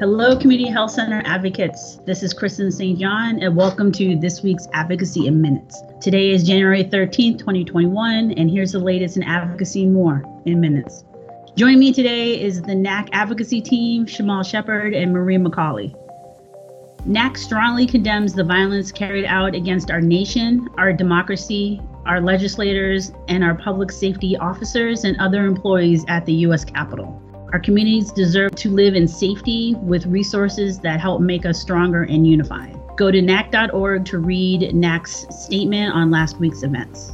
Hello, Community Health Center advocates. This is Kristen St. John, and welcome to this week's Advocacy in Minutes. Today is January 13th, 2021, and here's the latest in advocacy more in minutes. Joining me today is the NACHC advocacy team, Shamal Shepard and Marie McCauley. NACHC strongly condemns the violence carried out against our nation, our democracy, our legislators, and our public safety officers and other employees at the U.S. Capitol. Our communities deserve to live in safety with resources that help make us stronger and unified. Go to NACHC.org to read NACHC's statement on last week's events.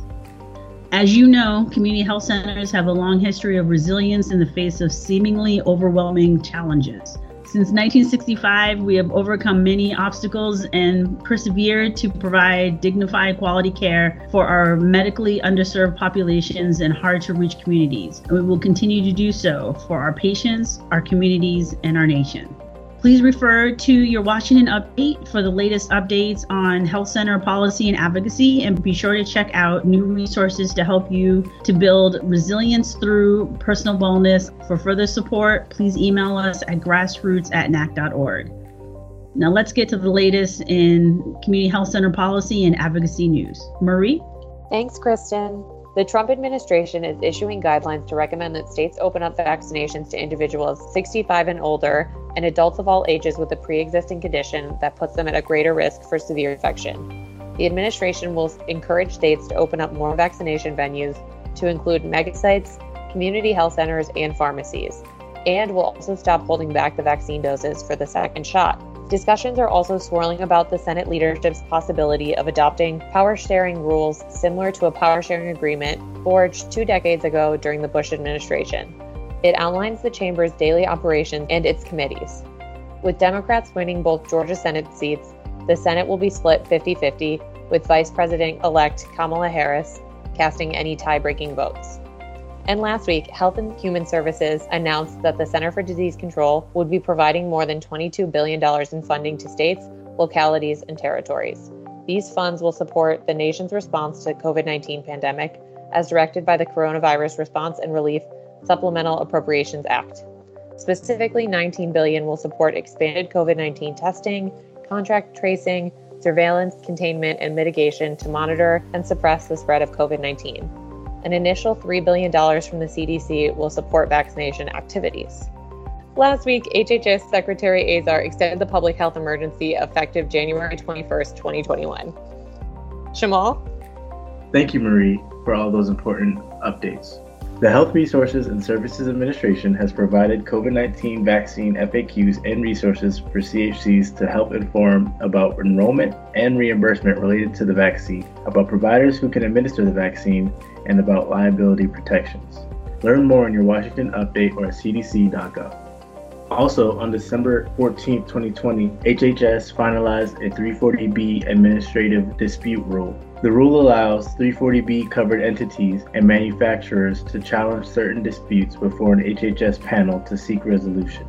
As you know, community health centers have a long history of resilience in the face of seemingly overwhelming challenges. Since 1965, we have overcome many obstacles and persevered to provide dignified quality care for our medically underserved populations and hard to reach communities. And we will continue to do so for our patients, our communities, and our nation. Please refer to your Washington Update for the latest updates on health center policy and advocacy, and be sure to check out new resources to help you to build resilience through personal wellness. For further support, please email us at grassroots at nachc.org. Now let's get to the latest in community health center policy and advocacy news. Marie? Thanks, Kristen. The Trump administration is issuing guidelines to recommend that states open up vaccinations to individuals 65 and older and adults of all ages with a pre existing condition that puts them at a greater risk for severe infection. The administration will encourage states to open up more vaccination venues to include megasites, community health centers, and pharmacies, and will also stop holding back the vaccine doses for the second shot. Discussions are also swirling about the Senate leadership's possibility of adopting power sharing rules similar to a power sharing agreement forged two decades ago during the Bush administration. It outlines the chamber's daily operations and its committees. With Democrats winning both Georgia Senate seats, the Senate will be split 50 50, with Vice President elect Kamala Harris casting any tie breaking votes. And last week, Health and Human Services announced that the Center for Disease Control would be providing more than $22 billion in funding to states, localities, and territories. These funds will support the nation's response to COVID-19 pandemic as directed by the Coronavirus Response and Relief Supplemental Appropriations Act. Specifically, 19 billion will support expanded COVID-19 testing, contact tracing, surveillance, containment, and mitigation to monitor and suppress the spread of COVID-19. An initial $3 billion from the CDC will support vaccination activities. Last week, HHS Secretary Azar extended the public health emergency effective January 21st, 2021. Shamal? Thank you, Marie, for all those important updates. The Health Resources and Services Administration has provided COVID 19 vaccine FAQs and resources for CHCs to help inform about enrollment and reimbursement related to the vaccine, about providers who can administer the vaccine, and about liability protections. Learn more in your Washington Update or at cdc.gov. Also, on December 14, 2020, HHS finalized a 340B administrative dispute rule the rule allows 340B covered entities and manufacturers to challenge certain disputes before an HHS panel to seek resolution.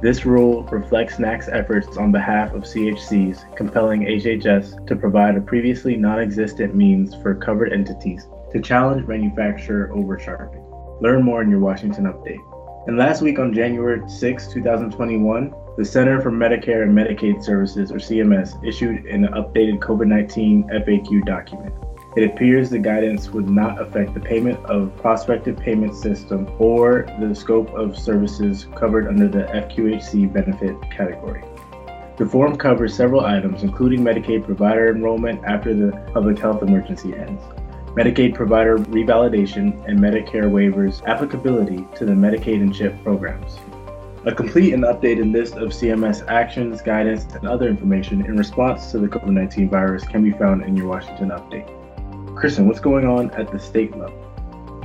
This rule reflects NACHC's efforts on behalf of CHCs, compelling HHS to provide a previously non existent means for covered entities to challenge manufacturer overcharging. Learn more in your Washington Update. And last week on January 6, 2021, the Center for Medicare and Medicaid Services, or CMS, issued an updated COVID 19 FAQ document. It appears the guidance would not affect the payment of prospective payment system or the scope of services covered under the FQHC benefit category. The form covers several items, including Medicaid provider enrollment after the public health emergency ends, Medicaid provider revalidation, and Medicare waivers applicability to the Medicaid and CHIP programs. A complete and updated list of CMS actions, guidance, and other information in response to the COVID 19 virus can be found in your Washington update. Kristen, what's going on at the state level?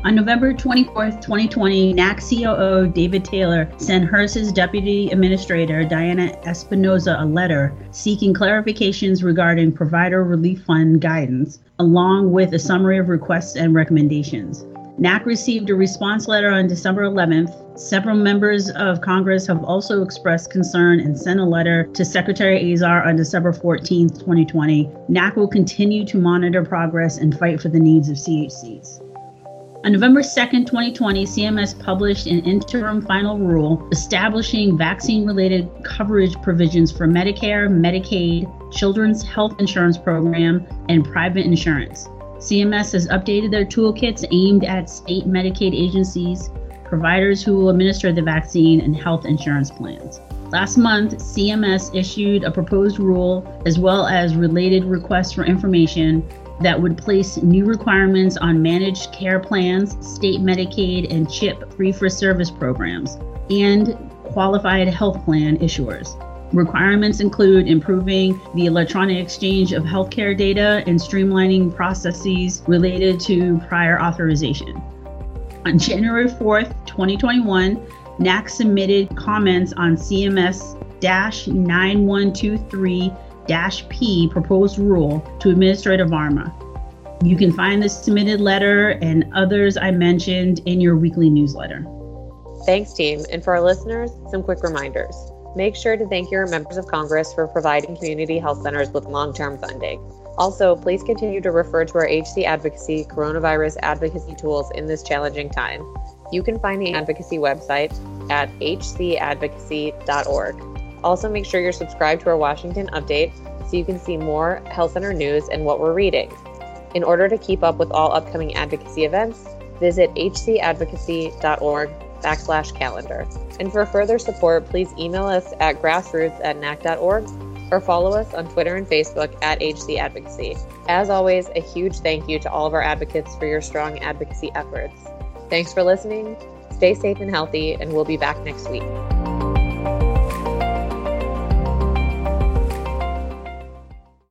On November 24, 2020, NACHC COO David Taylor sent HRSA's Deputy Administrator Diana Espinosa a letter seeking clarifications regarding Provider Relief Fund guidance, along with a summary of requests and recommendations. NACHC received a response letter on December 11th. Several members of Congress have also expressed concern and sent a letter to Secretary Azar on December 14th, 2020. NACHC will continue to monitor progress and fight for the needs of CHCs. On November 2nd, 2020, CMS published an interim final rule establishing vaccine related coverage provisions for Medicare, Medicaid, Children's Health Insurance Program, and private insurance. CMS has updated their toolkits aimed at state Medicaid agencies, providers who will administer the vaccine, and health insurance plans. Last month, CMS issued a proposed rule as well as related requests for information that would place new requirements on managed care plans, state Medicaid, and CHIP fee for service programs, and qualified health plan issuers. Requirements include improving the electronic exchange of healthcare data and streamlining processes related to prior authorization. On January 4th, 2021, NACHC submitted comments on CMS 9123 P proposed rule to Administrator Verma. You can find the submitted letter and others I mentioned in your weekly newsletter. Thanks, team. And for our listeners, some quick reminders. Make sure to thank your members of Congress for providing community health centers with long term funding. Also, please continue to refer to our HC Advocacy coronavirus advocacy tools in this challenging time. You can find the advocacy website at hcadvocacy.org. Also, make sure you're subscribed to our Washington update so you can see more health center news and what we're reading. In order to keep up with all upcoming advocacy events, visit hcadvocacy.org backslash calendar. And for further support, please email us at grassroots at nachc.org or follow us on Twitter and Facebook at HC Advocacy. As always, a huge thank you to all of our advocates for your strong advocacy efforts. Thanks for listening. Stay safe and healthy, and we'll be back next week.